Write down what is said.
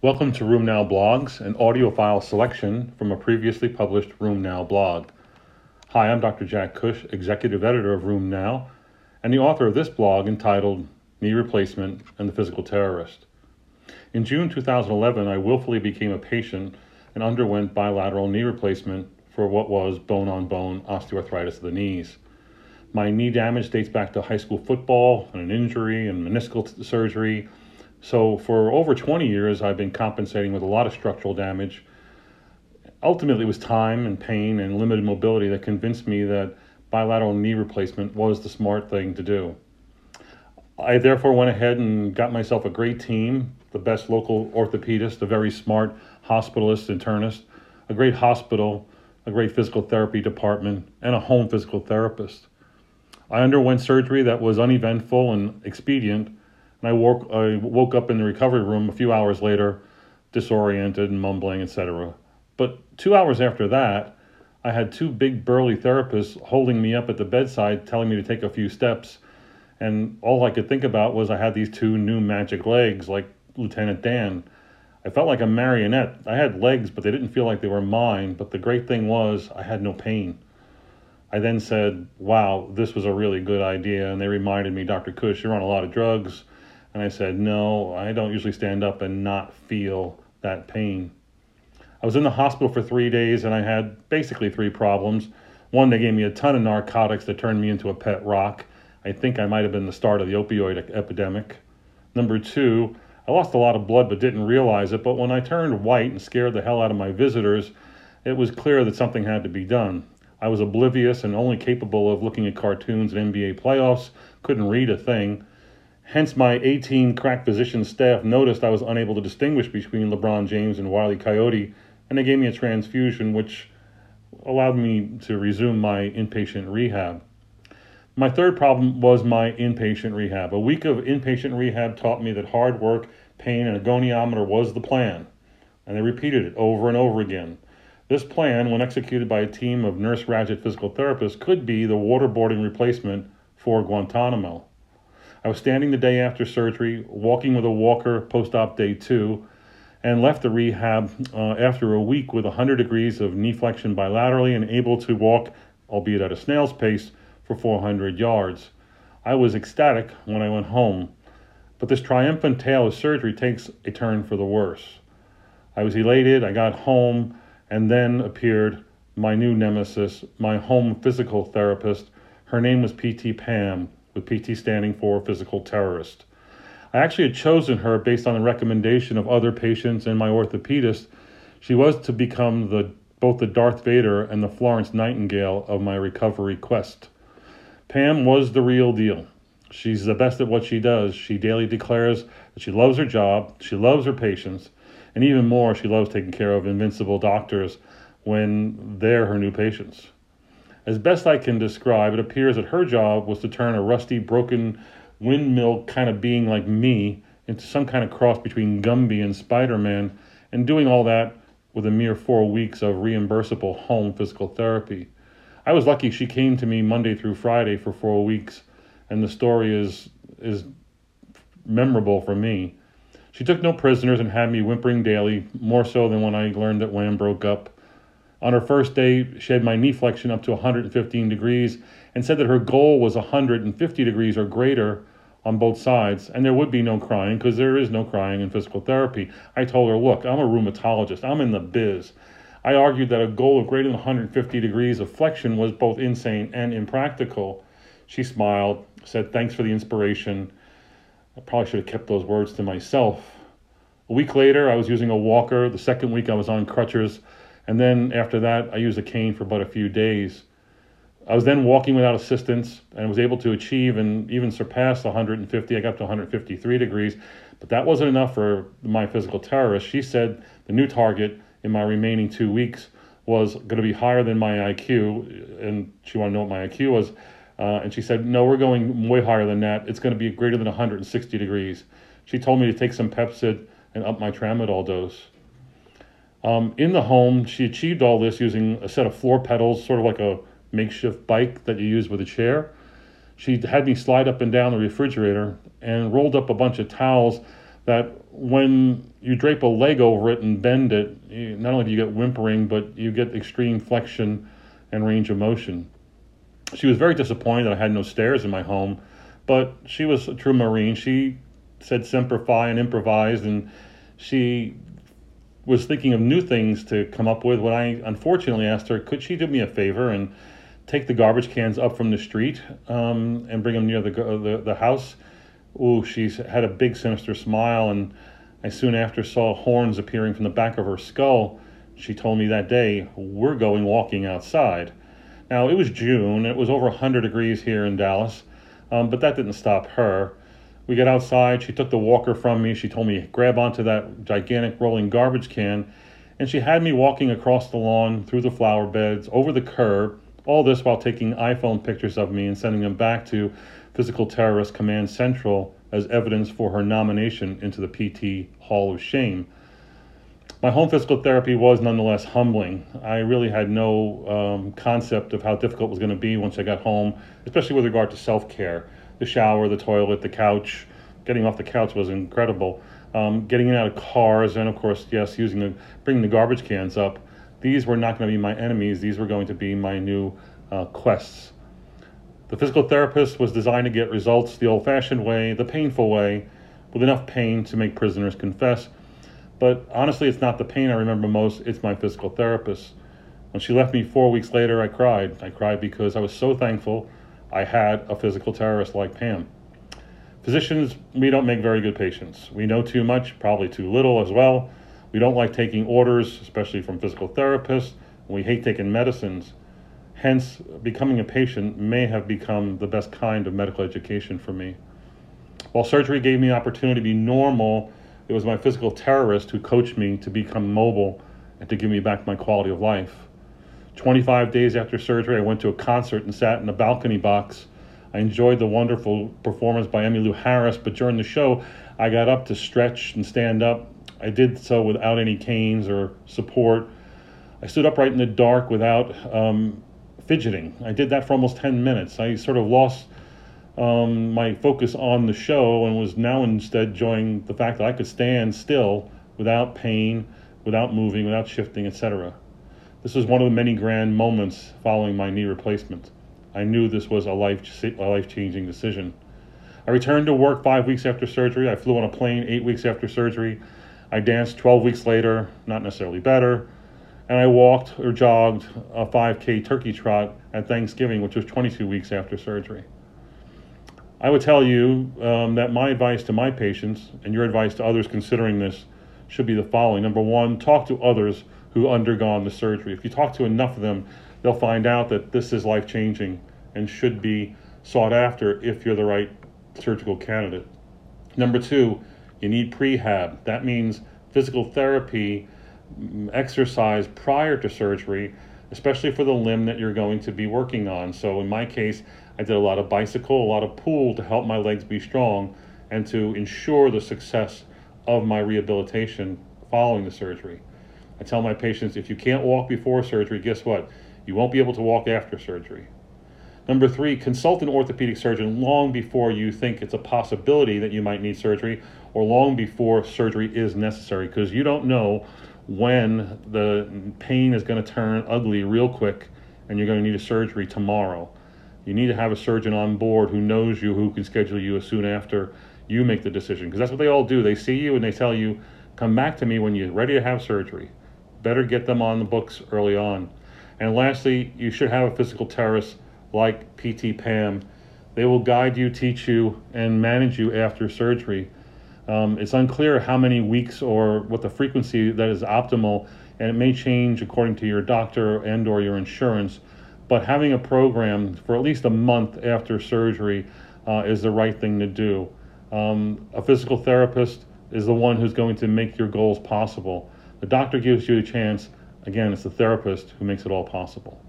Welcome to RheumNow Blogs, an audio file selection from a previously published RheumNow blog. Hi, I'm Dr. Jack Cush, executive editor of RheumNow, and the author of this blog entitled Knee Replacement and the Physical Terrorist. In June 2011, I willfully became a patient and underwent bilateral knee replacement for what was bone on bone osteoarthritis of the knees. My knee damage dates back to high school football and an injury and meniscal surgery so for over 20 years, I've been compensating with a lot of structural damage. Ultimately, it was time and pain and limited mobility that convinced me that bilateral knee replacement was the smart thing to do. I therefore went ahead and got myself a great team, the best local orthopedist, a very smart hospitalist internist, a great hospital, a great physical therapy department, and a home physical therapist. I underwent surgery that was uneventful and expedient and I woke, I woke up in the recovery room a few hours later, disoriented and mumbling, etc. But two hours after that, I had two big burly therapists holding me up at the bedside, telling me to take a few steps. And all I could think about was I had these two new magic legs, like Lieutenant Dan. I felt like a marionette. I had legs, but they didn't feel like they were mine. But the great thing was, I had no pain. I then said, Wow, this was a really good idea. And they reminded me, Dr. Cush, you're on a lot of drugs. And I said, No, I don't usually stand up and not feel that pain. I was in the hospital for three days and I had basically three problems. One, they gave me a ton of narcotics that turned me into a pet rock. I think I might have been the start of the opioid epidemic. Number two, I lost a lot of blood but didn't realize it. But when I turned white and scared the hell out of my visitors, it was clear that something had to be done. I was oblivious and only capable of looking at cartoons and NBA playoffs, couldn't read a thing. Hence, my 18 crack physician staff noticed I was unable to distinguish between LeBron James and Wiley Coyote, and they gave me a transfusion, which allowed me to resume my inpatient rehab. My third problem was my inpatient rehab. A week of inpatient rehab taught me that hard work, pain, and a goniometer was the plan, and they repeated it over and over again. This plan, when executed by a team of nurse graduate physical therapists, could be the waterboarding replacement for Guantanamo. I was standing the day after surgery, walking with a walker post op day two, and left the rehab uh, after a week with 100 degrees of knee flexion bilaterally and able to walk, albeit at a snail's pace, for 400 yards. I was ecstatic when I went home, but this triumphant tale of surgery takes a turn for the worse. I was elated, I got home, and then appeared my new nemesis, my home physical therapist. Her name was PT Pam with PT standing for physical terrorist. I actually had chosen her based on the recommendation of other patients and my orthopedist. She was to become the both the Darth Vader and the Florence Nightingale of my recovery quest. Pam was the real deal. She's the best at what she does. She daily declares that she loves her job, she loves her patients, and even more, she loves taking care of invincible doctors when they're her new patients. As best I can describe, it appears that her job was to turn a rusty, broken windmill kind of being like me into some kind of cross between Gumby and Spider Man, and doing all that with a mere four weeks of reimbursable home physical therapy. I was lucky she came to me Monday through Friday for four weeks, and the story is is memorable for me. She took no prisoners and had me whimpering daily, more so than when I learned that Wham broke up. On her first day, she had my knee flexion up to 115 degrees and said that her goal was 150 degrees or greater on both sides, and there would be no crying because there is no crying in physical therapy. I told her, Look, I'm a rheumatologist, I'm in the biz. I argued that a goal of greater than 150 degrees of flexion was both insane and impractical. She smiled, said, Thanks for the inspiration. I probably should have kept those words to myself. A week later, I was using a walker. The second week, I was on crutches. And then after that, I used a cane for but a few days. I was then walking without assistance and was able to achieve and even surpass 150. I got to 153 degrees, but that wasn't enough for my physical terrorist. She said the new target in my remaining two weeks was going to be higher than my IQ, and she wanted to know what my IQ was. Uh, and she said, No, we're going way higher than that. It's going to be greater than 160 degrees. She told me to take some Pepcid and up my tramadol dose. Um, in the home, she achieved all this using a set of floor pedals, sort of like a makeshift bike that you use with a chair. She had me slide up and down the refrigerator and rolled up a bunch of towels that when you drape a leg over it and bend it, not only do you get whimpering, but you get extreme flexion and range of motion. She was very disappointed that I had no stairs in my home, but she was a true Marine. She said semper fi and improvised, and she was thinking of new things to come up with when I unfortunately asked her, could she do me a favor and take the garbage cans up from the street um, and bring them near the, the, the house? Ooh, she had a big sinister smile, and I soon after saw horns appearing from the back of her skull. She told me that day, We're going walking outside. Now, it was June, it was over 100 degrees here in Dallas, um, but that didn't stop her. We got outside, she took the walker from me, she told me, Grab onto that gigantic rolling garbage can, and she had me walking across the lawn, through the flower beds, over the curb, all this while taking iPhone pictures of me and sending them back to Physical Terrorist Command Central as evidence for her nomination into the PT Hall of Shame. My home physical therapy was nonetheless humbling. I really had no um, concept of how difficult it was going to be once I got home, especially with regard to self care. The shower, the toilet, the couch. Getting off the couch was incredible. Um, getting in out of cars, and of course, yes, using the, bringing the garbage cans up. These were not going to be my enemies. These were going to be my new uh, quests. The physical therapist was designed to get results the old fashioned way, the painful way, with enough pain to make prisoners confess. But honestly, it's not the pain I remember most, it's my physical therapist. When she left me four weeks later, I cried. I cried because I was so thankful I had a physical terrorist like Pam. Physicians, we don't make very good patients. We know too much, probably too little as well. We don't like taking orders, especially from physical therapists. We hate taking medicines. Hence, becoming a patient may have become the best kind of medical education for me. While surgery gave me the opportunity to be normal, it was my physical terrorist who coached me to become mobile and to give me back my quality of life. 25 days after surgery, I went to a concert and sat in a balcony box. I enjoyed the wonderful performance by Emmylou Harris, but during the show, I got up to stretch and stand up. I did so without any canes or support. I stood upright in the dark without um, fidgeting. I did that for almost 10 minutes. I sort of lost um, my focus on the show and was now instead enjoying the fact that I could stand still without pain, without moving, without shifting, etc. This was one of the many grand moments following my knee replacement. I knew this was a life life changing decision. I returned to work five weeks after surgery. I flew on a plane eight weeks after surgery. I danced 12 weeks later, not necessarily better and I walked or jogged a 5K turkey trot at Thanksgiving, which was 22 weeks after surgery. I would tell you um, that my advice to my patients and your advice to others considering this should be the following. Number one, talk to others who undergone the surgery. If you talk to enough of them, they'll find out that this is life changing and should be sought after if you're the right surgical candidate. Number two, you need prehab. That means physical therapy mm, exercise prior to surgery, especially for the limb that you're going to be working on. So in my case, I did a lot of bicycle, a lot of pool to help my legs be strong and to ensure the success of my rehabilitation following the surgery. I tell my patients if you can't walk before surgery, guess what? You won't be able to walk after surgery. Number three, consult an orthopedic surgeon long before you think it's a possibility that you might need surgery or long before surgery is necessary because you don't know when the pain is going to turn ugly real quick and you're going to need a surgery tomorrow. You need to have a surgeon on board who knows you, who can schedule you as soon after you make the decision. Because that's what they all do. They see you and they tell you, come back to me when you're ready to have surgery. Better get them on the books early on. And lastly, you should have a physical terrorist like PT Pam. They will guide you, teach you, and manage you after surgery um, it's unclear how many weeks or what the frequency that is optimal, and it may change according to your doctor and or your insurance. But having a program for at least a month after surgery uh, is the right thing to do. Um, a physical therapist is the one who's going to make your goals possible. The doctor gives you a chance. Again, it's the therapist who makes it all possible.